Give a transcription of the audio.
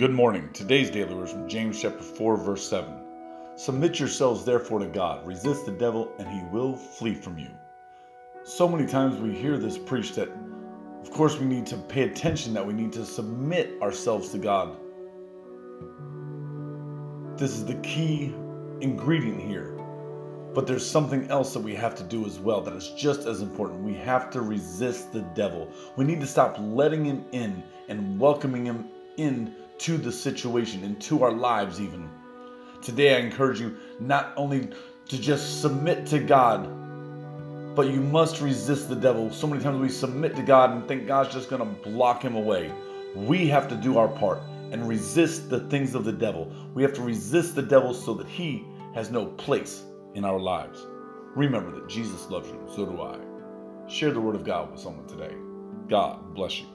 Good morning. Today's daily verse from James chapter 4 verse 7. Submit yourselves therefore to God. Resist the devil and he will flee from you. So many times we hear this preached that of course we need to pay attention that we need to submit ourselves to God. This is the key ingredient here. But there's something else that we have to do as well that is just as important. We have to resist the devil. We need to stop letting him in and welcoming him in to the situation, into our lives, even. Today, I encourage you not only to just submit to God, but you must resist the devil. So many times we submit to God and think God's just going to block him away. We have to do our part and resist the things of the devil. We have to resist the devil so that he has no place in our lives. Remember that Jesus loves you, so do I. Share the word of God with someone today. God bless you.